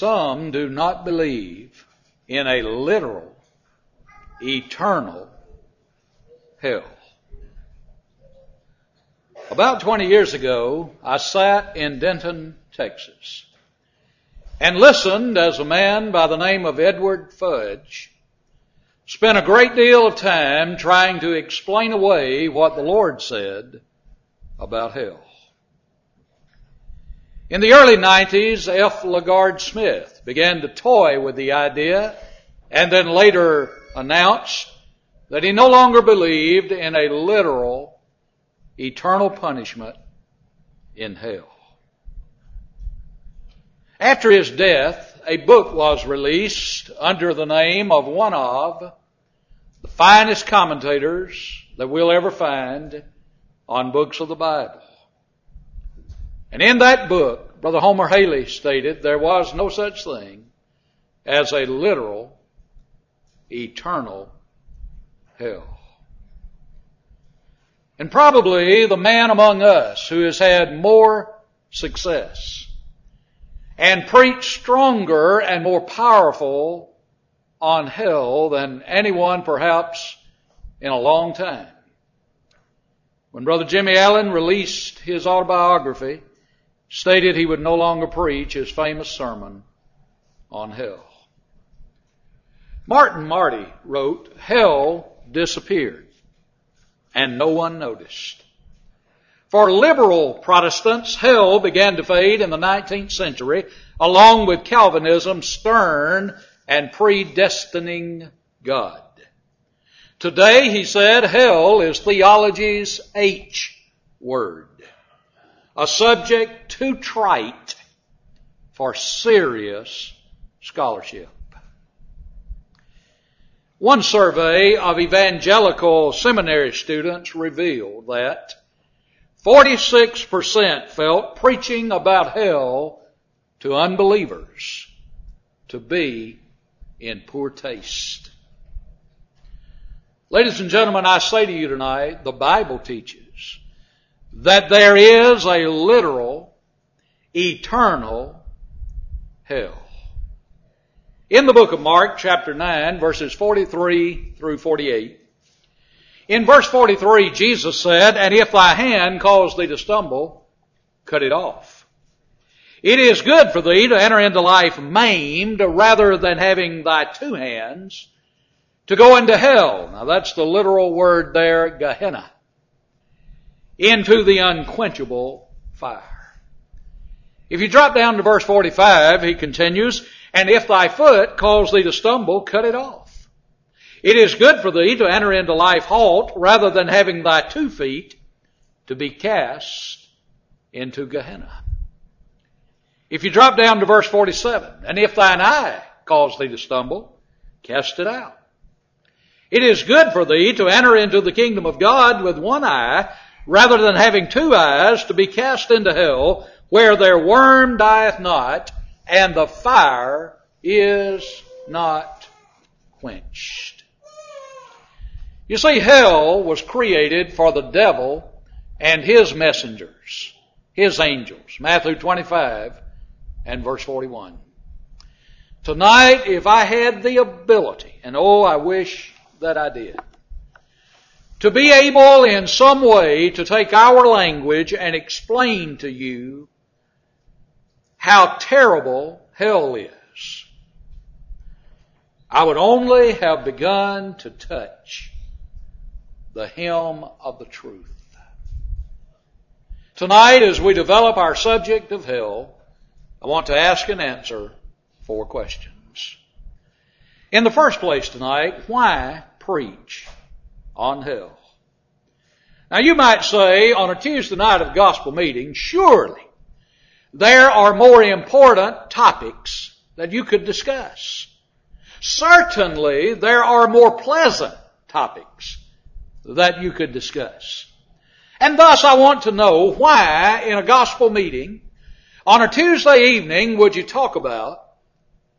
Some do not believe in a literal, eternal hell. About 20 years ago, I sat in Denton, Texas, and listened as a man by the name of Edward Fudge spent a great deal of time trying to explain away what the Lord said about hell. In the early 90s, F. LaGard Smith began to toy with the idea and then later announced that he no longer believed in a literal eternal punishment in hell. After his death, a book was released under the name of one of the finest commentators that we'll ever find on books of the Bible. And in that book, Brother Homer Hailey stated there was no such thing as a literal, eternal hell. And probably the man among us who has had more success and preached stronger and more powerful on hell than anyone perhaps in a long time. When Brother Jimmy Allen released his autobiography, stated he would no longer preach his famous sermon on hell. Martin Marty wrote, Hell disappeared and no one noticed. For liberal Protestants, hell began to fade in the 19th century along with Calvinism's stern and predestining God. Today, he said, hell is theology's H word a subject too trite for serious scholarship. One survey of evangelical seminary students revealed that 46% felt preaching about hell to unbelievers to be in poor taste. Ladies and gentlemen, I say to you tonight, the Bible teaches that there is a literal, eternal hell. In the book of Mark, chapter 9, verses 43 through 48, in verse 43, Jesus said, And if thy hand cause thee to stumble, cut it off. It is good for thee to enter into life maimed rather than having thy two hands to go into hell. Now that's the literal word there, Gehenna into the unquenchable fire. If you drop down to verse 45, he continues, and if thy foot cause thee to stumble, cut it off. It is good for thee to enter into life halt rather than having thy two feet to be cast into Gehenna. If you drop down to verse 47, and if thine eye cause thee to stumble, cast it out. It is good for thee to enter into the kingdom of God with one eye rather than having two eyes to be cast into hell where their worm dieth not and the fire is not quenched. You see, hell was created for the devil and his messengers, his angels. Matthew 25 and verse 41. Tonight, if I had the ability, and oh, I wish that I did, to be able in some way to take our language and explain to you how terrible hell is. I would only have begun to touch the hem of the truth. Tonight, as we develop our subject of hell, I want to ask and answer four questions. In the first place tonight, why preach on hell. Now you might say on a Tuesday night of gospel meeting, surely there are more important topics that you could discuss. Certainly there are more pleasant topics that you could discuss. And thus I want to know why in a gospel meeting on a Tuesday evening would you talk about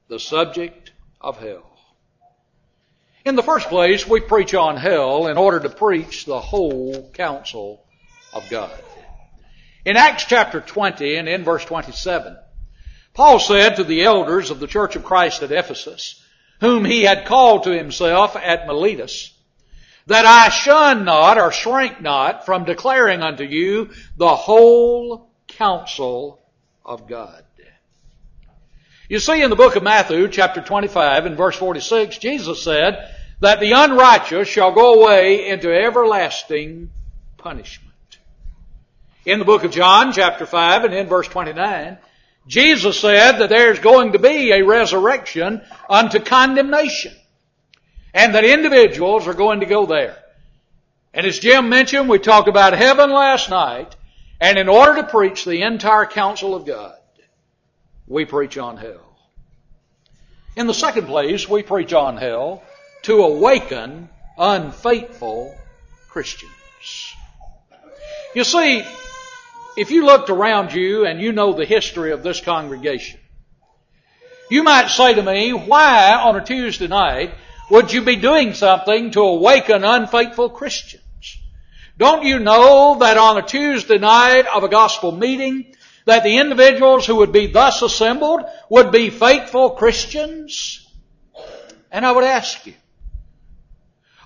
the subject of hell? In the first place, we preach on hell in order to preach the whole counsel of God. In Acts chapter 20 and in verse 27, Paul said to the elders of the church of Christ at Ephesus, whom he had called to himself at Miletus, that I shun not or shrink not from declaring unto you the whole counsel of God. You see in the book of Matthew chapter 25 and verse 46, Jesus said that the unrighteous shall go away into everlasting punishment. In the book of John chapter 5 and in verse 29, Jesus said that there's going to be a resurrection unto condemnation. And that individuals are going to go there. And as Jim mentioned, we talked about heaven last night. And in order to preach the entire counsel of God, we preach on hell. In the second place, we preach on hell to awaken unfaithful Christians. You see, if you looked around you and you know the history of this congregation, you might say to me, why on a Tuesday night would you be doing something to awaken unfaithful Christians? Don't you know that on a Tuesday night of a gospel meeting, that the individuals who would be thus assembled would be faithful Christians? And I would ask you,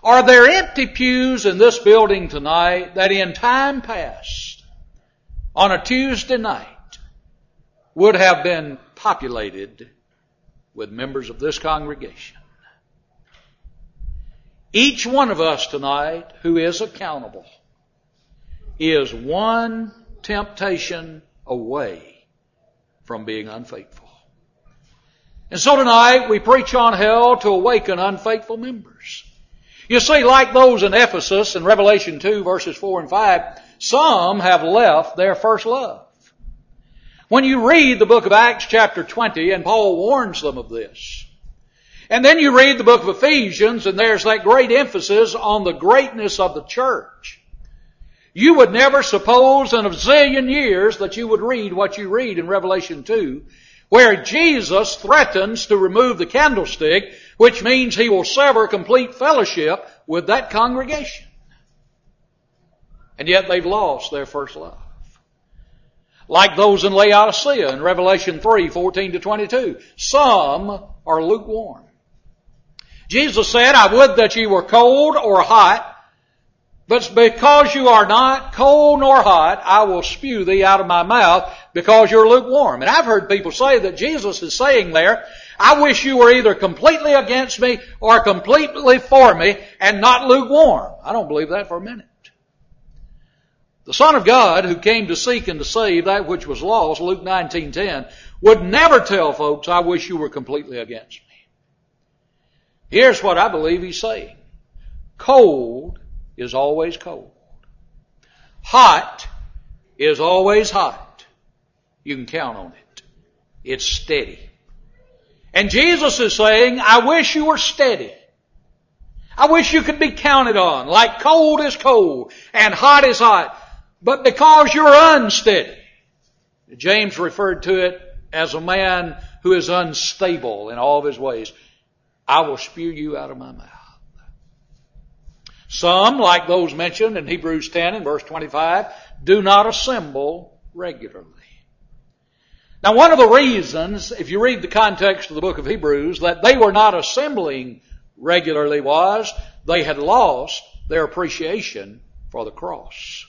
are there empty pews in this building tonight that in time past, on a Tuesday night, would have been populated with members of this congregation? Each one of us tonight who is accountable is one temptation away from being unfaithful. And so tonight we preach on hell to awaken unfaithful members. You see, like those in Ephesus in Revelation 2 verses 4 and 5, some have left their first love. When you read the book of Acts chapter 20, and Paul warns them of this, and then you read the book of Ephesians and there's that great emphasis on the greatness of the church. You would never suppose in a zillion years that you would read what you read in Revelation 2, where Jesus threatens to remove the candlestick, which means he will sever complete fellowship with that congregation. And yet they've lost their first love. Like those in Laodicea in Revelation 3, 14 to 22. Some are lukewarm. Jesus said, I would that ye were cold or hot, but because you are not cold nor hot, I will spew thee out of my mouth because you're lukewarm. And I've heard people say that Jesus is saying there, I wish you were either completely against me or completely for me and not lukewarm. I don't believe that for a minute. The Son of God who came to seek and to save that which was lost, Luke 19.10, would never tell folks, I wish you were completely against me. Here's what I believe he's saying. Cold is always cold. Hot is always hot. You can count on it. It's steady. And Jesus is saying, I wish you were steady. I wish you could be counted on, like cold is cold and hot is hot. But because you're unsteady, James referred to it as a man who is unstable in all of his ways. I will spew you out of my mouth. Some, like those mentioned in Hebrews 10 and verse 25, do not assemble regularly. Now one of the reasons, if you read the context of the book of Hebrews, that they were not assembling regularly was they had lost their appreciation for the cross.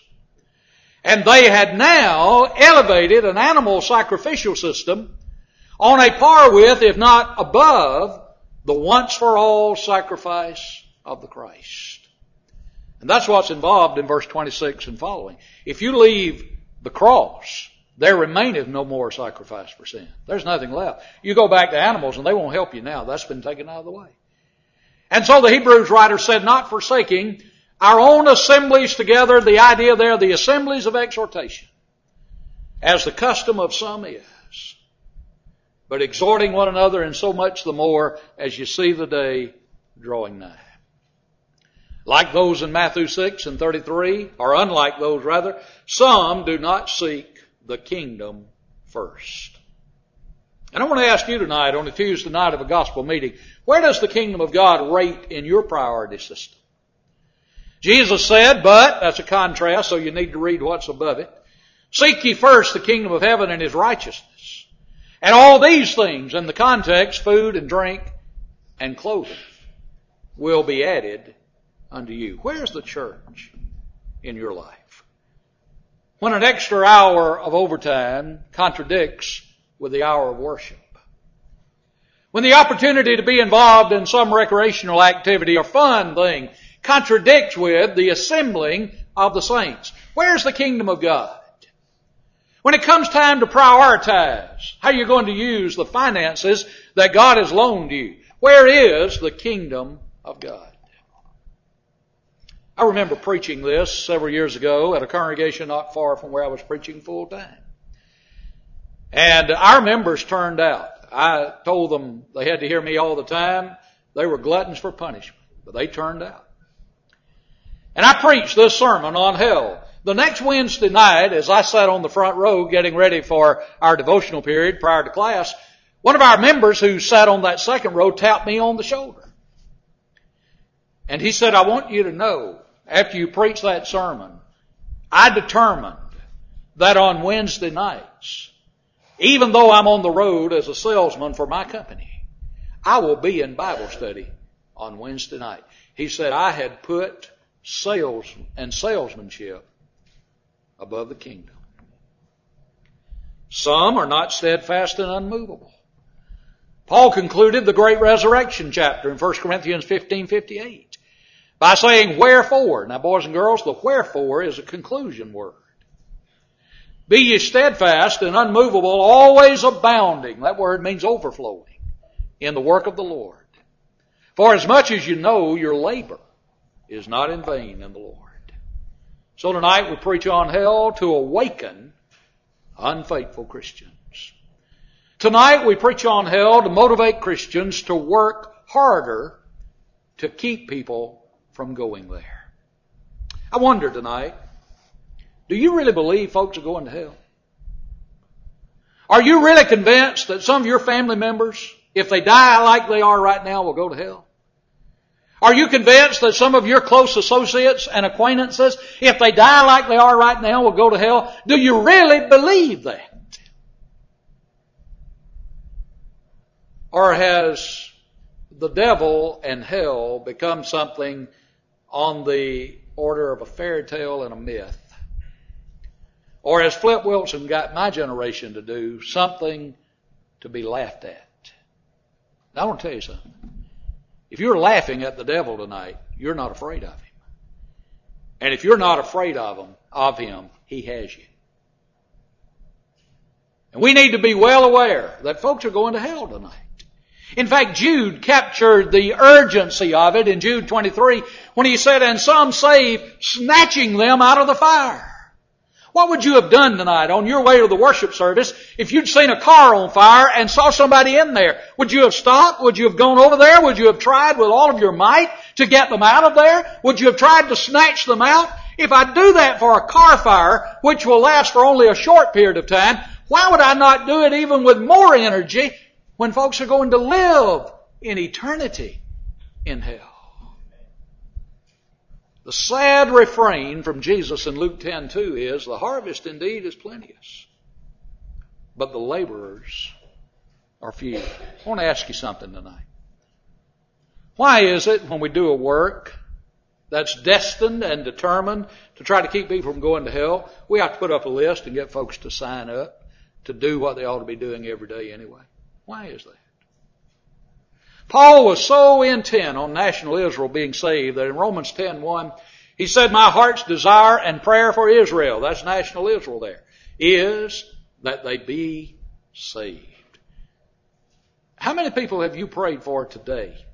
And they had now elevated an animal sacrificial system on a par with, if not above, the once for all sacrifice of the Christ. And that's what's involved in verse 26 and following. If you leave the cross, there remaineth no more sacrifice for sin. There's nothing left. You go back to animals and they won't help you now. That's been taken out of the way. And so the Hebrews writer said, not forsaking our own assemblies together, the idea there, the assemblies of exhortation, as the custom of some is but exhorting one another and so much the more as you see the day drawing nigh. Like those in Matthew 6 and 33, or unlike those rather, some do not seek the kingdom first. And I want to ask you tonight on a Tuesday night of a gospel meeting, where does the kingdom of God rate in your priority system? Jesus said, but, that's a contrast, so you need to read what's above it. Seek ye first the kingdom of heaven and his righteousness And all these things in the context, food and drink and clothing, will be added unto you. Where's the church in your life? When an extra hour of overtime contradicts with the hour of worship. When the opportunity to be involved in some recreational activity or fun thing contradicts with the assembling of the saints. Where's the kingdom of God? When it comes time to prioritize how you're going to use the finances that God has loaned you, where is the kingdom of God? I remember preaching this several years ago at a congregation not far from where I was preaching full time. And our members turned out. I told them they had to hear me all the time. They were gluttons for punishment, but they turned out. And I preached this sermon on hell the next Wednesday night, as I sat on the front row getting ready for our devotional period prior to class, one of our members who sat on that second row tapped me on the shoulder. And he said, I want you to know, after you preach that sermon, I determined that on Wednesday nights, even though I'm on the road as a salesman for my company, I will be in Bible study on Wednesday night. He said, I had put sales and salesmanship above the kingdom. Some are not steadfast and unmovable. Paul concluded the great resurrection chapter in 1 Corinthians 15, 58 by saying wherefore. Now boys and girls, the wherefore is a conclusion word. Be ye steadfast and unmovable, always abounding. That word means overflowing in the work of the Lord. For as much as you know your labor is not in vain in the Lord. So tonight we preach on hell to awaken unfaithful Christians. Tonight we preach on hell to motivate Christians to work harder to keep people from going there. I wonder tonight, do you really believe folks are going to hell? Are you really convinced that some of your family members, if they die like they are right now, will go to hell? Are you convinced that some of your close associates and acquaintances, if they die like they are right now, will go to hell? Do you really believe that? Or has the devil and hell become something on the order of a fairy tale and a myth? Or as Flip Wilson got my generation to do, something to be laughed at? Now, I want to tell you something. If you're laughing at the devil tonight, you're not afraid of him. And if you're not afraid of him, of him, he has you. And we need to be well aware that folks are going to hell tonight. In fact, Jude captured the urgency of it in Jude 23 when he said, and some saved, snatching them out of the fire. What would you have done tonight on your way to the worship service if you'd seen a car on fire and saw somebody in there? Would you have stopped? Would you have gone over there? Would you have tried with all of your might to get them out of there? Would you have tried to snatch them out? If I do that for a car fire, which will last for only a short period of time, why would I not do it even with more energy when folks are going to live in eternity in hell? The sad refrain from Jesus in Luke 10 2 is, the harvest indeed is plenteous, but the laborers are few. I want to ask you something tonight. Why is it when we do a work that's destined and determined to try to keep people from going to hell, we have to put up a list and get folks to sign up to do what they ought to be doing every day anyway? Why is that? Paul was so intent on national Israel being saved that in Romans 10:1 he said, "My heart's desire and prayer for Israel, that's national Israel there, is that they be saved." How many people have you prayed for today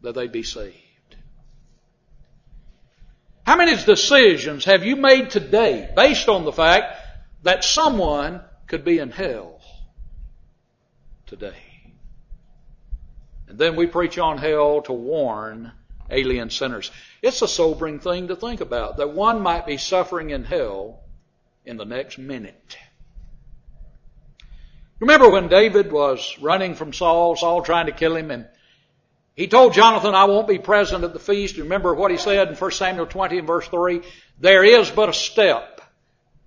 that they be saved? How many decisions have you made today based on the fact that someone could be in hell today? And then we preach on hell to warn alien sinners. It's a sobering thing to think about that one might be suffering in hell in the next minute. Remember when David was running from Saul, Saul trying to kill him, and he told Jonathan, I won't be present at the feast. Remember what he said in 1 Samuel 20 and verse 3? There is but a step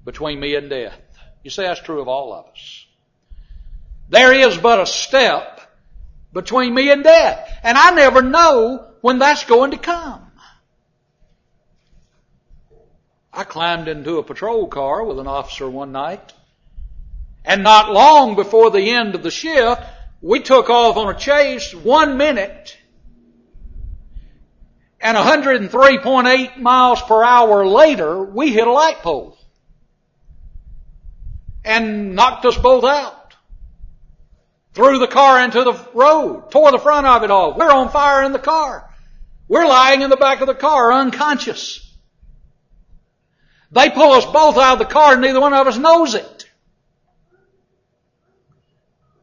between me and death. You say that's true of all of us. There is but a step between me and death. And I never know when that's going to come. I climbed into a patrol car with an officer one night. And not long before the end of the shift, we took off on a chase one minute and 103.8 miles per hour later, we hit a light pole and knocked us both out. Threw the car into the road, tore the front of it off. We're on fire in the car. We're lying in the back of the car unconscious. They pull us both out of the car and neither one of us knows it.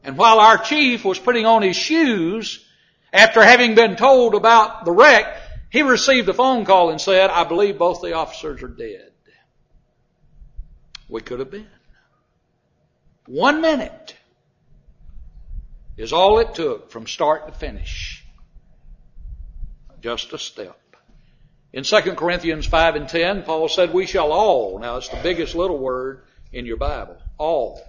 And while our chief was putting on his shoes, after having been told about the wreck, he received a phone call and said, I believe both the officers are dead. We could have been. One minute is all it took from start to finish. Just a step. In 2 Corinthians 5 and 10, Paul said, we shall all, now it's the biggest little word in your Bible, all,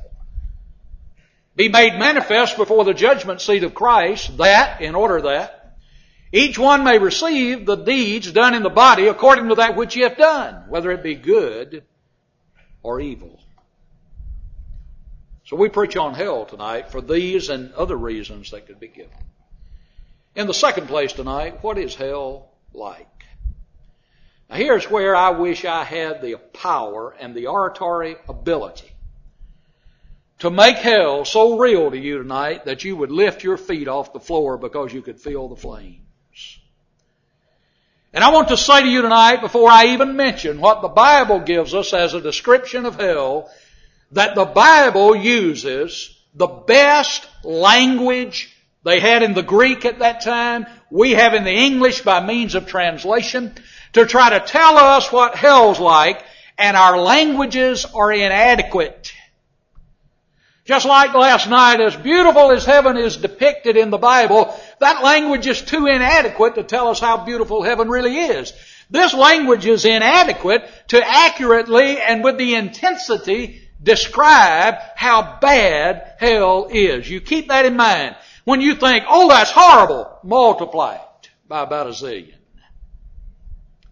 be made manifest before the judgment seat of Christ, that, in order that, each one may receive the deeds done in the body according to that which he hath done, whether it be good or evil. So we preach on hell tonight for these and other reasons that could be given. In the second place tonight, what is hell like? Now here's where I wish I had the power and the oratory ability to make hell so real to you tonight that you would lift your feet off the floor because you could feel the flames. And I want to say to you tonight, before I even mention what the Bible gives us as a description of hell, that the Bible uses the best language they had in the Greek at that time, we have in the English by means of translation, to try to tell us what hell's like, and our languages are inadequate. Just like last night, as beautiful as heaven is depicted in the Bible, that language is too inadequate to tell us how beautiful heaven really is. This language is inadequate to accurately and with the intensity describe how bad hell is. You keep that in mind. When you think, oh, that's horrible, multiply it by about a zillion.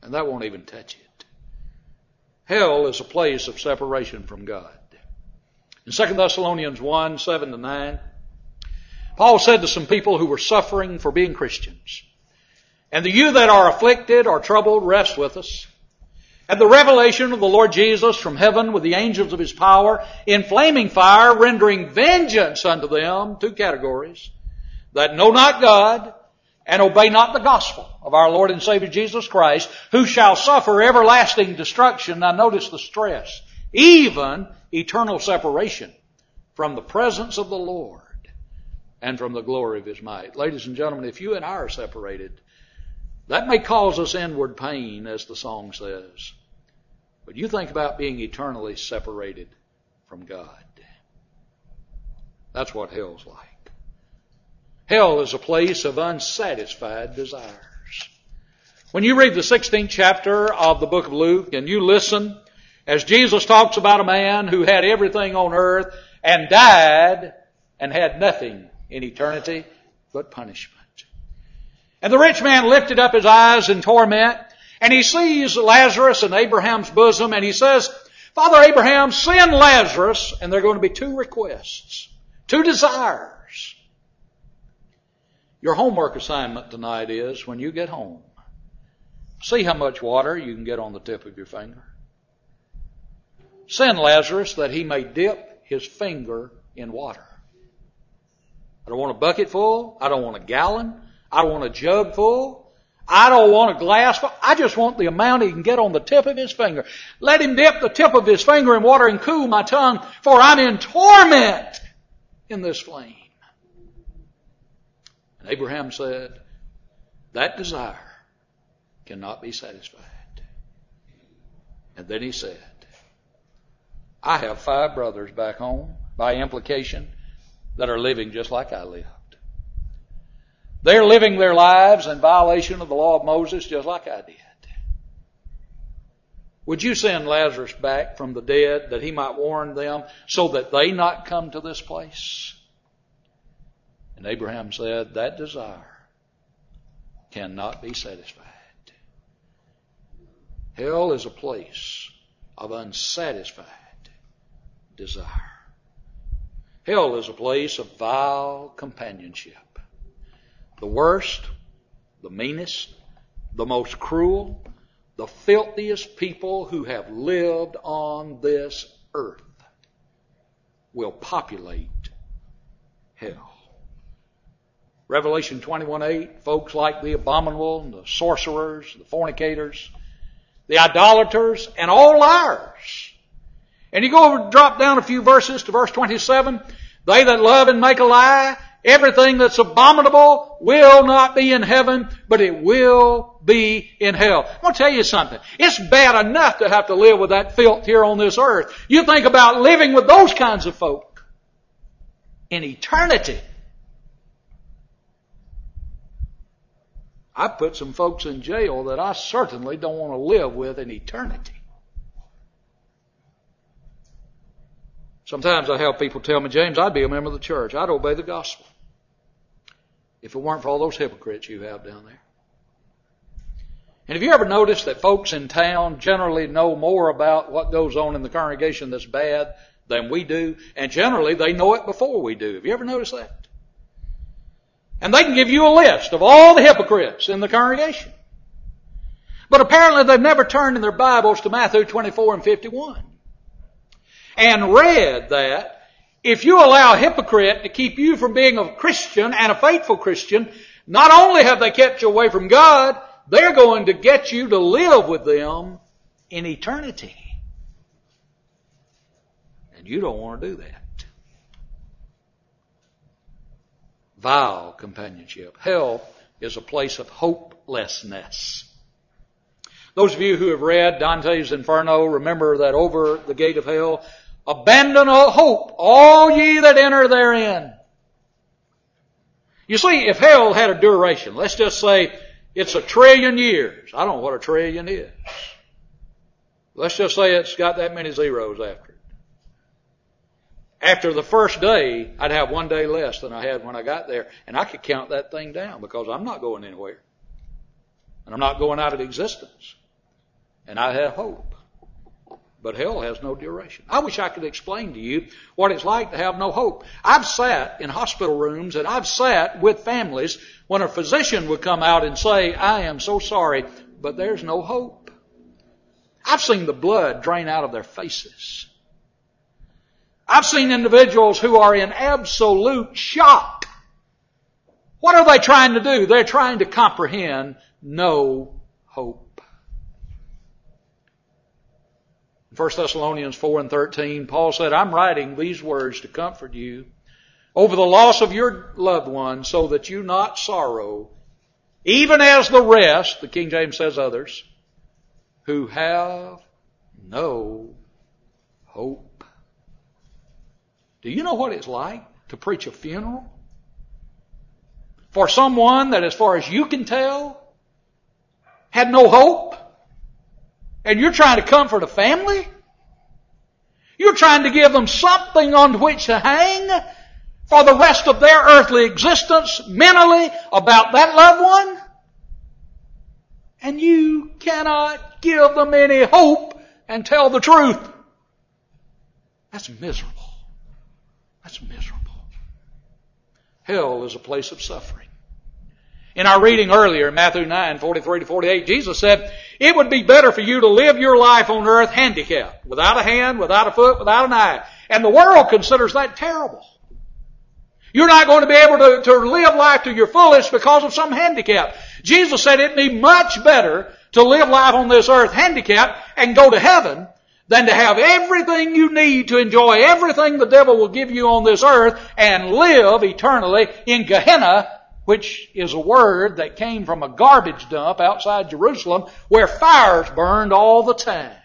And that won't even touch it. Hell is a place of separation from God. In 2 Thessalonians 1, 7 to 9, Paul said to some people who were suffering for being Christians, And the you that are afflicted or troubled, rest with us. At the revelation of the Lord Jesus from heaven with the angels of his power, in flaming fire, rendering vengeance unto them, two categories, that know not God, and obey not the gospel of our Lord and Savior Jesus Christ, who shall suffer everlasting destruction. Now notice the stress. Even eternal separation from the presence of the Lord and from the glory of His might. Ladies and gentlemen, if you and I are separated, that may cause us inward pain, as the song says. But you think about being eternally separated from God. That's what hell's like. Hell is a place of unsatisfied desires. When you read the 16th chapter of the book of Luke and you listen as Jesus talks about a man who had everything on earth and died and had nothing in eternity but punishment. And the rich man lifted up his eyes in torment and he sees Lazarus in Abraham's bosom and he says, Father Abraham, send Lazarus and there are going to be two requests, two desires. Your homework assignment tonight is when you get home, see how much water you can get on the tip of your finger. Send Lazarus that he may dip his finger in water. I don't want a bucket full. I don't want a gallon. I don't want a jug full. I don't want a glass full. I just want the amount he can get on the tip of his finger. Let him dip the tip of his finger in water and cool my tongue, for I'm in torment in this flame. And Abraham said, that desire cannot be satisfied. And then he said, I have five brothers back home, by implication, that are living just like I lived. They're living their lives in violation of the law of Moses just like I did. Would you send Lazarus back from the dead that he might warn them so that they not come to this place? And Abraham said, That desire cannot be satisfied. Hell is a place of unsatisfied desire. Hell is a place of vile companionship. The worst, the meanest, the most cruel, the filthiest people who have lived on this earth will populate hell. Revelation 21:8, folks like the abominable and the sorcerers, the fornicators, the idolaters, and all liars. And you go over, drop down a few verses to verse 27. They that love and make a lie, everything that's abominable will not be in heaven, but it will be in hell. I'm going to tell you something. It's bad enough to have to live with that filth here on this earth. You think about living with those kinds of folk in eternity. I put some folks in jail that I certainly don't want to live with in eternity. Sometimes I have people tell me, James, I'd be a member of the church. I'd obey the gospel. If it weren't for all those hypocrites you have down there. And have you ever noticed that folks in town generally know more about what goes on in the congregation that's bad than we do? And generally they know it before we do. Have you ever noticed that? And they can give you a list of all the hypocrites in the congregation. But apparently they've never turned in their Bibles to Matthew 24 and 51. And read that if you allow a hypocrite to keep you from being a Christian and a faithful Christian, not only have they kept you away from God, they're going to get you to live with them in eternity. And you don't want to do that. vile companionship. Hell is a place of hopelessness. Those of you who have read Dante's Inferno remember that over the gate of hell, abandon all hope, all ye that enter therein. You see, if hell had a duration, let's just say it's a trillion years. I don't know what a trillion is. Let's just say it's got that many zeros after it. after the first day, I'd have one day less than I had when I got there, and I could count that thing down because I'm not going anywhere. And I'm not going out of existence. And I have hope. But hell has no duration. I wish I could explain to you what it's like to have no hope. I've sat in hospital rooms and I've sat with families when a physician would come out and say, I am so sorry, but there's no hope. I've seen the blood drain out of their faces. I've seen individuals who are in absolute shock. What are they trying to do? They're trying to comprehend no hope. 1 Thessalonians 4 and 13, Paul said, I'm writing these words to comfort you over the loss of your loved one so that you not sorrow, even as the rest, the King James says others, who have no hope. Do you know what it's like to preach a funeral? For someone that, as far as you can tell, had no hope? And you're trying to comfort a family? You're trying to give them something on which to hang for the rest of their earthly existence mentally about that loved one? And you cannot give them any hope and tell the truth. That's miserable. That's miserable. Hell is a place of suffering. In our reading earlier, Matthew 9, 43 to 48, Jesus said, it would be better for you to live your life on earth handicapped, without a hand, without a foot, without an eye. And the world considers that terrible. You're not going to be able to, to live life to your fullest because of some handicap. Jesus said it'd be much better to live life on this earth handicapped and go to heaven than to have everything you need to enjoy everything the devil will give you on this earth and live eternally in Gehenna, which is a word that came from a garbage dump outside Jerusalem where fires burned all the time.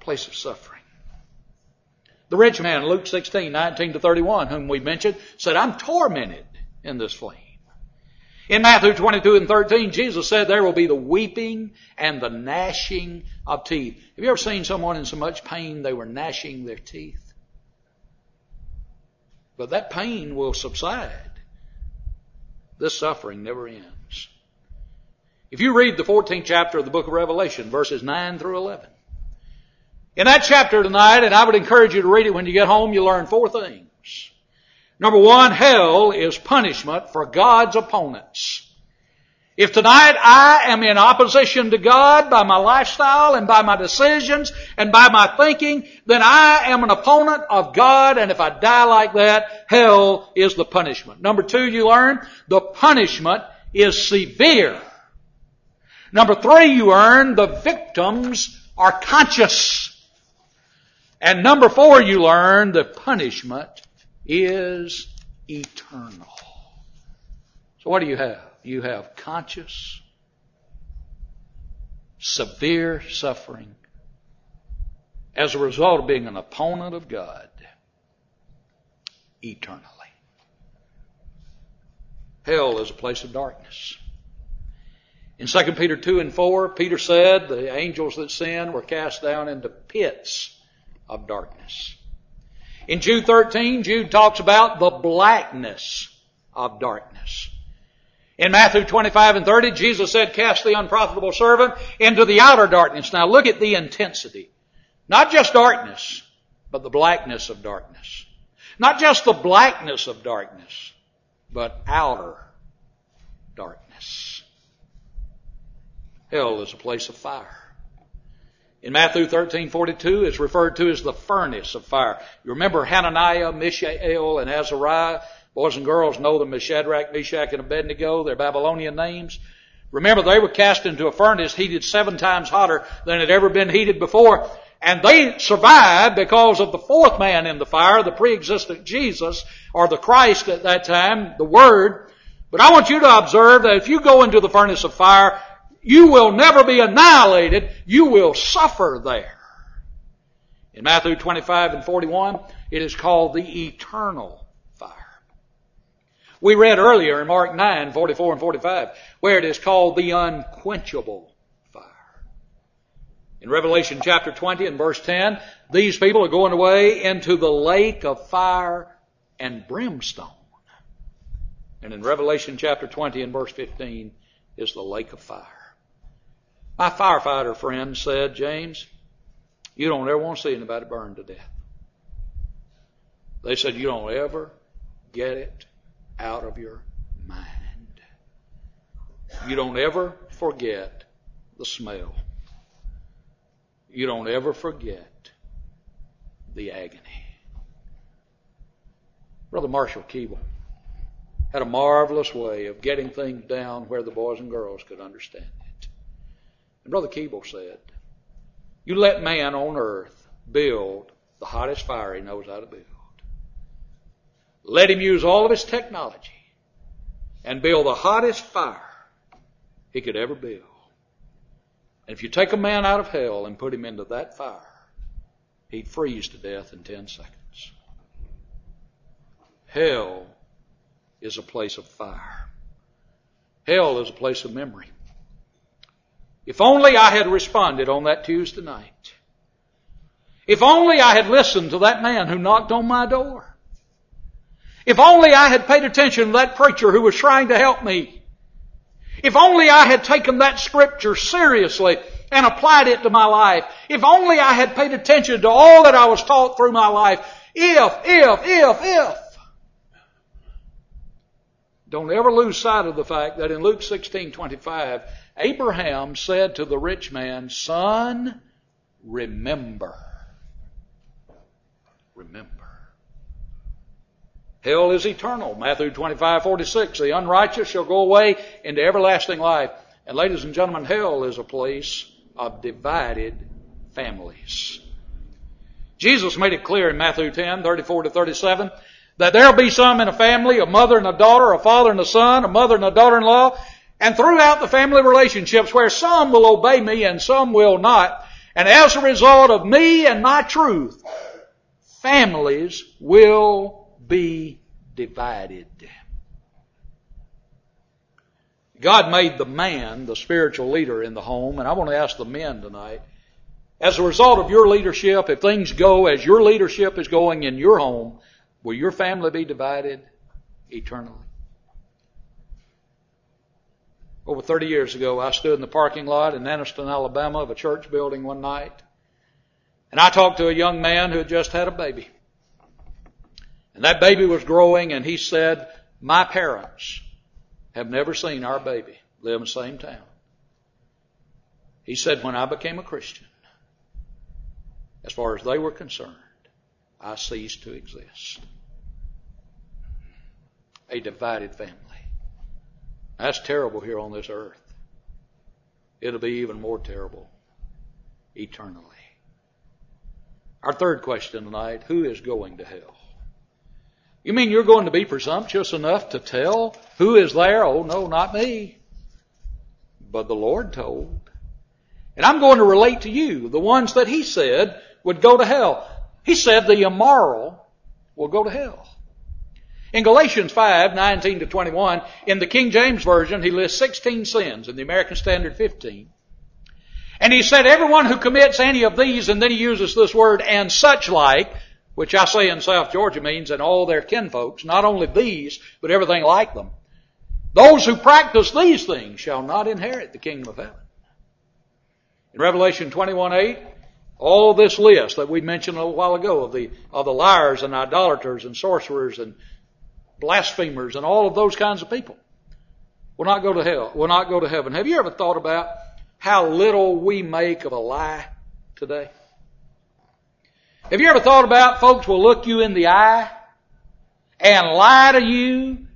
Place of suffering. The rich man, Luke 16, 19 to 31, whom we mentioned, said, I'm tormented in this flame. In Matthew 22 and 13, Jesus said there will be the weeping and the gnashing of teeth. Have you ever seen someone in so much pain they were gnashing their teeth? But that pain will subside. This suffering never ends. If you read the 14th chapter of the book of Revelation, verses 9 through 11, in that chapter tonight, and I would encourage you to read it when you get home, you learn four things. Number one, hell is punishment for God's opponents. If tonight I am in opposition to God by my lifestyle and by my decisions and by my thinking, then I am an opponent of God and if I die like that, hell is the punishment. Number two, you learn, the punishment is severe. Number three, you learn, the victims are conscious. And number four, you learn, the punishment is eternal. So what do you have? You have conscious, severe suffering as a result of being an opponent of God eternally. Hell is a place of darkness. In 2 Peter 2 and 4, Peter said the angels that sinned were cast down into pits of darkness. In Jude 13, Jude talks about the blackness of darkness. In Matthew 25 and 30, Jesus said, cast the unprofitable servant into the outer darkness. Now look at the intensity. Not just darkness, but the blackness of darkness. Not just the blackness of darkness, but outer darkness. Hell is a place of fire. In Matthew 13:42, it's referred to as the furnace of fire. You remember Hananiah, Mishael, and Azariah? Boys and girls know them as Shadrach, Meshach, and Abednego. Their Babylonian names. Remember, they were cast into a furnace heated seven times hotter than had ever been heated before. And they survived because of the fourth man in the fire, the pre-existent Jesus, or the Christ at that time, the Word. But I want you to observe that if you go into the furnace of fire, you will never be annihilated. You will suffer there. In Matthew 25 and 41, it is called the eternal. We read earlier in Mark 9, 44 and 45, where it is called the unquenchable fire. In Revelation chapter 20 and verse 10, these people are going away into the lake of fire and brimstone. And in Revelation chapter 20 and verse 15 is the lake of fire. My firefighter friend said, James, you don't ever want to see anybody burned to death. They said, you don't ever get it out of your mind. You don't ever forget the smell. You don't ever forget the agony. Brother Marshall Keeble had a marvelous way of getting things down where the boys and girls could understand it. And Brother Keeble said, You let man on earth build the hottest fire he knows how to build. Let him use all of his technology and build the hottest fire he could ever build. And if you take a man out of hell and put him into that fire, he'd freeze to death in 10 seconds. Hell is a place of fire. Hell is a place of memory. If only I had responded on that Tuesday night. If only I had listened to that man who knocked on my door. If only I had paid attention to that preacher who was trying to help me. If only I had taken that scripture seriously and applied it to my life. If only I had paid attention to all that I was taught through my life. If, if, if, if. Don't ever lose sight of the fact that in Luke 16, 25, Abraham said to the rich man, Son, remember. Remember. Hell is eternal. Matthew 25, 46. The unrighteous shall go away into everlasting life. And ladies and gentlemen, hell is a place of divided families. Jesus made it clear in Matthew 10, 34 to 37, that there'll be some in a family, a mother and a daughter, a father and a son, a mother and a daughter-in-law, and throughout the family relationships where some will obey me and some will not. And as a result of me and my truth, families will be divided. God made the man the spiritual leader in the home, and I want to ask the men tonight, as a result of your leadership, if things go as your leadership is going in your home, Will your family be divided eternally? Over 30 years ago, I stood in the parking lot in Anniston, Alabama of a church building one night. And I talked to a young man who had just had a baby. And that baby was growing and he said, my parents have never seen our baby live in the same town. He said, when I became a Christian, as far as they were concerned, I ceased to exist. A divided family. That's terrible here on this earth. It'll be even more terrible eternally. Our third question tonight, who is going to hell? You mean you're going to be presumptuous enough to tell who is there? Oh no, not me. But the Lord told. And I'm going to relate to you the ones that He said would go to hell. He said the immoral will go to hell. In Galatians 5, 19 to 21, in the King James Version, he lists 16 sins, in the American Standard 15. And he said everyone who commits any of these, and then he uses this word, and such like, which I say in South Georgia means and all their kinfolks, not only these, but everything like them. Those who practice these things shall not inherit the kingdom of heaven. In Revelation 21, 8, all this list that we mentioned a little while ago of the, of the liars and idolaters and sorcerers and blasphemers and all of those kinds of people will not go to hell, will not go to heaven. Have you ever thought about how little we make of a lie today? Have you ever thought about folks will look you in the eye and lie to you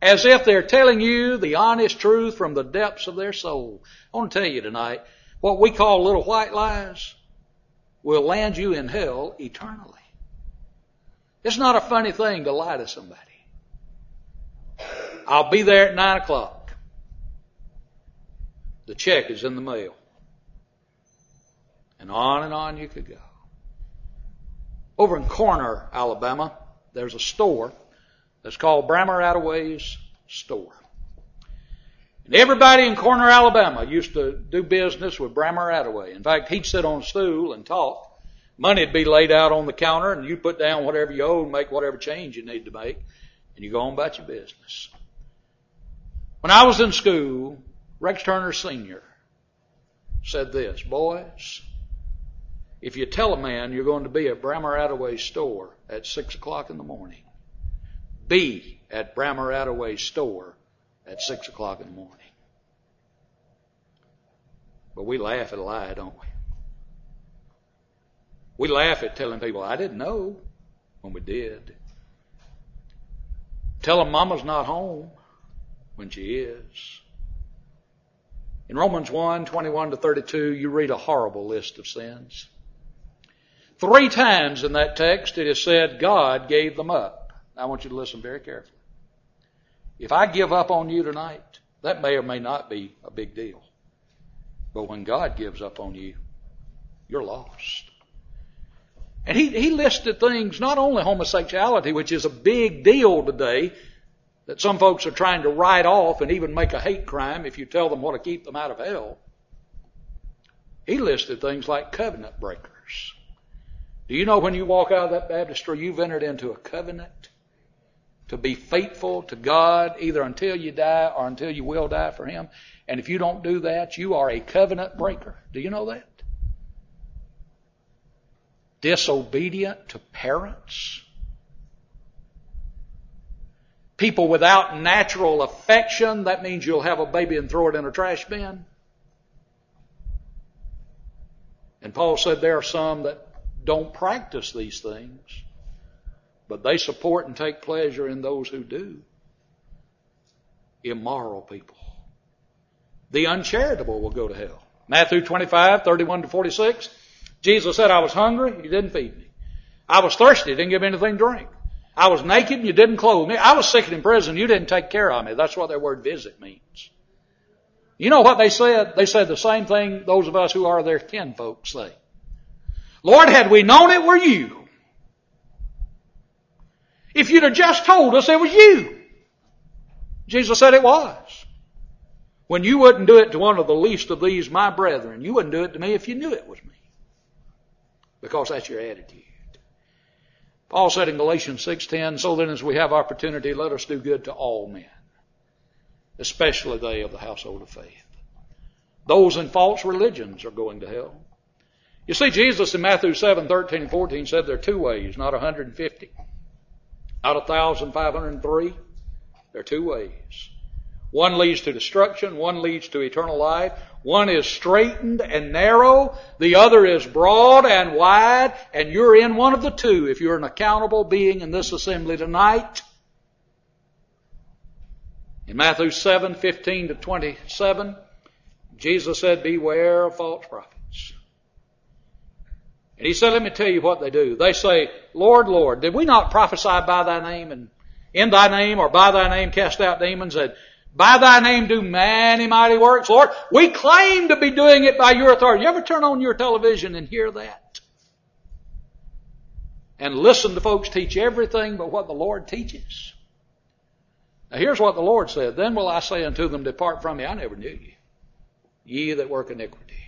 as if they're telling you the honest truth from the depths of their soul? I want to tell you tonight, what we call little white lies will land you in hell eternally. It's not a funny thing to lie to somebody. I'll be there at nine o'clock. The check is in the mail. And on and on you could go. Over in Corner, Alabama, there's a store that's called Brammer Attaway's Store. And everybody in Corner, Alabama used to do business with Brammer Attaway. In fact, he'd sit on a stool and talk. Money'd be laid out on the counter and you put down whatever you owe and make whatever change you need to make and you go on about your business. When I was in school, Rex Turner Sr. said this, boys, if you tell a man you're going to be at Brammer Attaway's store at six o'clock in the morning, be at Brammer Attaway's store at six o'clock in the morning. But we laugh at a lie, don't we? We laugh at telling people, I didn't know when we did. Tell them mama's not home when she is. In Romans 1, 21 to 32, you read a horrible list of sins. Three times in that text it is said God gave them up. I want you to listen very carefully. If I give up on you tonight, that may or may not be a big deal. But when God gives up on you, you're lost. And he, he listed things, not only homosexuality, which is a big deal today, that some folks are trying to write off and even make a hate crime if you tell them what to keep them out of hell. He listed things like covenant breakers. Do you know when you walk out of that baptistry, you've entered into a covenant to be faithful to God either until you die or until you will die for Him. And if you don't do that, you are a covenant breaker. Do you know that? Disobedient to parents. People without natural affection, that means you'll have a baby and throw it in a trash bin. And Paul said there are some that don't practice these things, but they support and take pleasure in those who do. Immoral people. The uncharitable will go to hell. Matthew 25, 31 to 46. Jesus said, I was hungry, you didn't feed me. I was thirsty, you didn't give me anything to drink. I was naked and you didn't clothe me. I was sick and in prison, you didn't take care of me. That's what that word visit means. You know what they said? They said the same thing those of us who are their kinfolk say. Lord, had we known it were you, if you'd have just told us it was you. Jesus said it was. When you wouldn't do it to one of the least of these, my brethren, you wouldn't do it to me if you knew it was me. Because that's your attitude. Paul said in Galatians 6:10, "So then as we have opportunity, let us do good to all men, especially they of the household of faith." Those in false religions are going to hell. You see, Jesus in Matthew 7, 13 and 14 said there are two ways, not 150. Out of 1,503, there are two ways. One leads to destruction, one leads to eternal life. One is straightened and narrow, the other is broad and wide, and you're in one of the two if you're an accountable being in this assembly tonight. In Matthew 7, 15 to 27, Jesus said, Beware of false prophets. And he said, Let me tell you what they do. They say, Lord, Lord, did we not prophesy by thy name and in thy name or by thy name cast out demons and by thy name do many mighty works? Lord, we claim to be doing it by your authority. You ever turn on your television and hear that? And listen to folks teach everything but what the Lord teaches. Now here's what the Lord said. Then will I say unto them, Depart from me, I never knew you ye that work iniquity.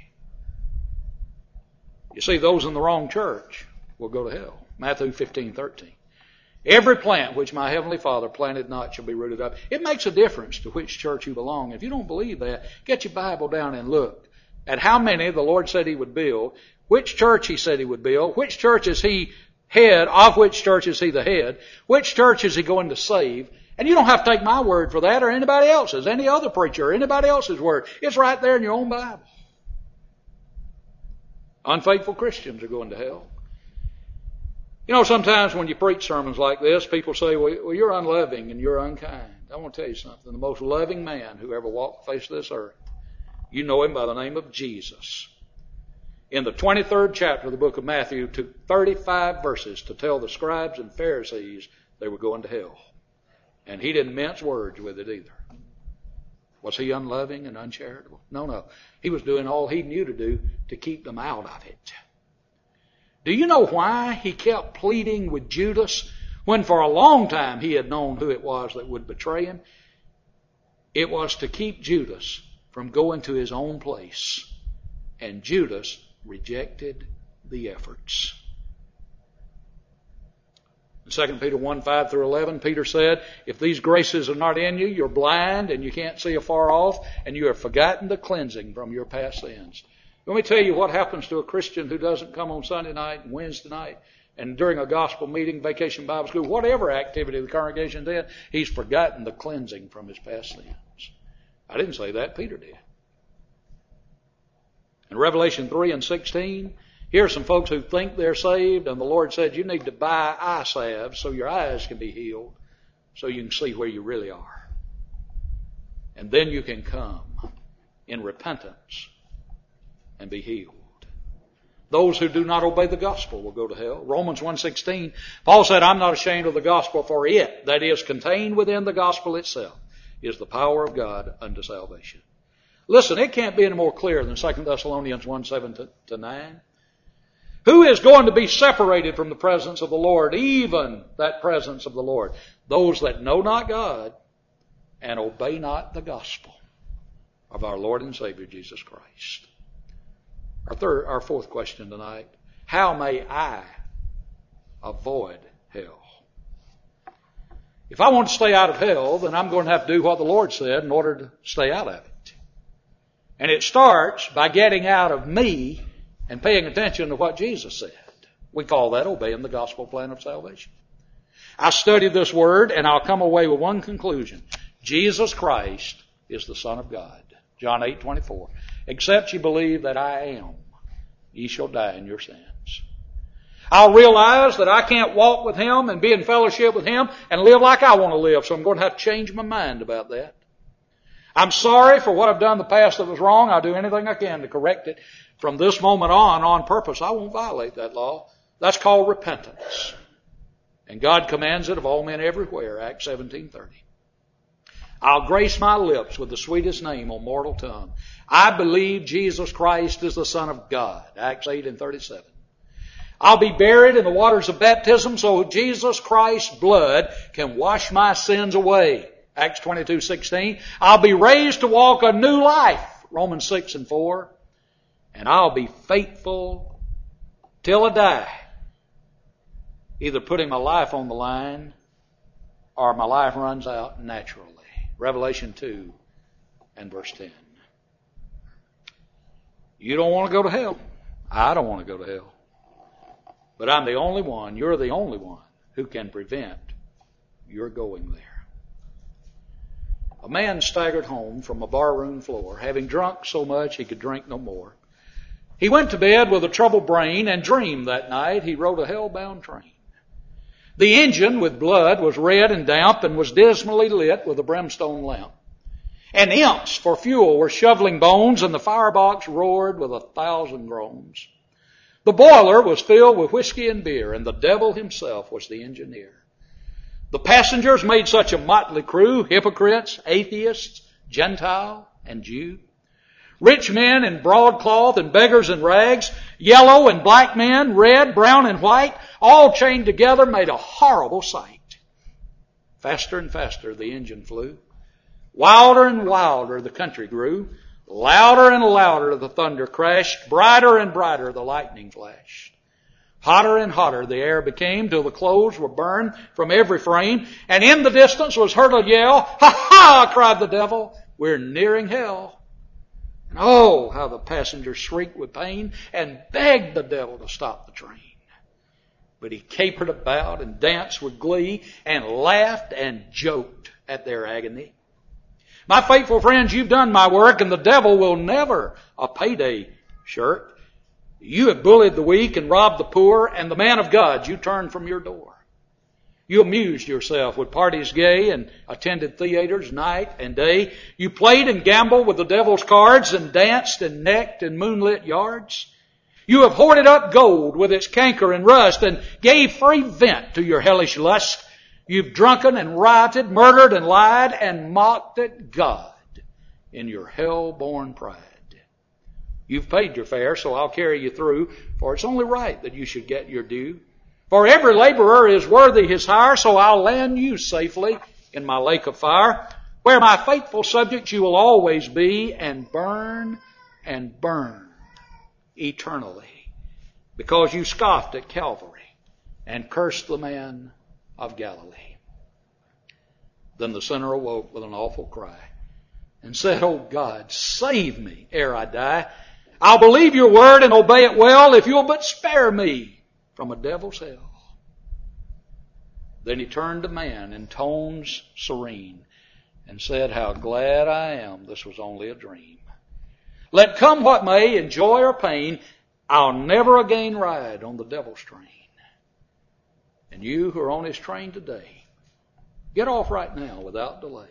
You see, those in the wrong church will go to hell. Matthew 15, 13. Every plant which my heavenly Father planted not shall be rooted up. It makes a difference to which church you belong. If you don't believe that, get your Bible down and look at how many the Lord said He would build, which church He said He would build, which church is He head, of which church is He the head, which church is He going to save, and you don't have to take my word for that or anybody else's, any other preacher or anybody else's word. It's right there in your own Bible. Unfaithful Christians are going to hell. You know, sometimes when you preach sermons like this, people say, well, well, you're unloving and you're unkind. I want to tell you something. The most loving man who ever walked the face of this earth, you know him by the name of Jesus. In the 23rd chapter of the book of Matthew, took 35 verses to tell the scribes and Pharisees they were going to hell. And he didn't mince words with it either. Was he unloving and uncharitable? No, no. He was doing all he knew to do to keep them out of it. Do you know why he kept pleading with Judas when for a long time he had known who it was that would betray him? It was to keep Judas from going to his own place. And Judas rejected the efforts. In 2 Peter 1, 5 through 11, Peter said, if these graces are not in you, you're blind and you can't see afar off, and you have forgotten the cleansing from your past sins. Let me tell you what happens to a Christian who doesn't come on Sunday night and Wednesday night and during a gospel meeting, vacation Bible school, whatever activity the congregation did, he's forgotten the cleansing from his past sins. I didn't say that, Peter did. In Revelation 3 and 16, here are some folks who think they're saved, and the Lord said, You need to buy eye salve so your eyes can be healed, so you can see where you really are. And then you can come in repentance and be healed. Those who do not obey the gospel will go to hell. Romans 1.16, Paul said, I'm not ashamed of the gospel, for it, that is contained within the gospel itself, is the power of God unto salvation. Listen, it can't be any more clear than 2 Thessalonians 1, 7 to 9. Who is going to be separated from the presence of the Lord, even that presence of the Lord? Those that know not God and obey not the gospel of our Lord and Savior Jesus Christ. Our third, our fourth question tonight. How may I avoid hell? If I want to stay out of hell, then I'm going to have to do what the Lord said in order to stay out of it. And it starts by getting out of me and paying attention to what Jesus said. We call that obeying the gospel plan of salvation. I studied this word and I'll come away with one conclusion. Jesus Christ is the Son of God. John 8, 24. Except you believe that I am, ye shall die in your sins. I'll realize that I can't walk with Him and be in fellowship with Him and live like I want to live, so I'm going to have to change my mind about that. I'm sorry for what I've done in the past that was wrong. I'll do anything I can to correct it from this moment on, on purpose, I won't violate that law. That's called repentance. And God commands it of all men everywhere, Acts 17:30. I'll grace my lips with the sweetest name on mortal tongue. I believe Jesus Christ is the Son of God, Acts 8 and 37. I'll be buried in the waters of baptism so Jesus Christ's blood can wash my sins away. Acts 22:16. I'll be raised to walk a new life. Romans 6 and 4 and I'll be faithful till I die either putting my life on the line or my life runs out naturally. Revelation 2 and verse 10. You don't want to go to hell. I don't want to go to hell. But I'm the only one, you're the only one who can prevent your going there. A man staggered home from a barroom floor, having drunk so much he could drink no more. He went to bed with a troubled brain and dreamed that night he rode a hell-bound train. The engine with blood was red and damp and was dismally lit with a brimstone lamp. And imps for fuel were shoveling bones and the firebox roared with a thousand groans. The boiler was filled with whiskey and beer and the devil himself was the engineer. The passengers made such a motley crew, hypocrites, atheists, Gentile, and Jew. Rich men in broadcloth and beggars in rags, yellow and black men, red, brown, and white, all chained together made a horrible sight. Faster and faster the engine flew. Wilder and wilder the country grew. Louder and louder the thunder crashed. Brighter and brighter the lightning flashed. Hotter and hotter the air became till the clothes were burned from every frame. And in the distance was heard a yell. Ha ha! cried the devil. We're nearing hell. And oh, how the passengers shrieked with pain and begged the devil to stop the train. But he capered about and danced with glee and laughed and joked at their agony. My faithful friends, you've done my work and the devil will never a payday shirk. You have bullied the weak and robbed the poor and the man of God you turned from your door. You amused yourself with parties gay and attended theaters night and day. You played and gambled with the devil's cards and danced and necked in moonlit yards. You have hoarded up gold with its canker and rust and gave free vent to your hellish lust. You've drunken and rioted, murdered and lied and mocked at God in your hell-born pride. You've paid your fare, so I'll carry you through, for it's only right that you should get your due. For every laborer is worthy his hire, so I'll land you safely in my lake of fire, where my faithful subjects you will always be, and burn and burn eternally, because you scoffed at Calvary and cursed the man of Galilee. Then the sinner awoke with an awful cry and said, Oh God, save me ere I die. I'll believe your word and obey it well if you'll but spare me from a devil's hell. Then he turned to man in tones serene and said, How glad I am this was only a dream. Let come what may, in joy or pain, I'll never again ride on the devil's train. And you who are on his train today, get off right now without delay.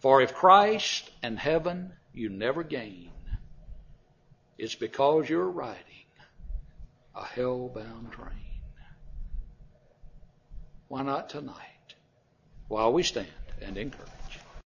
For if Christ and heaven you never gain, it's because you're riding a hell-bound train. Why not tonight, while we stand and encourage?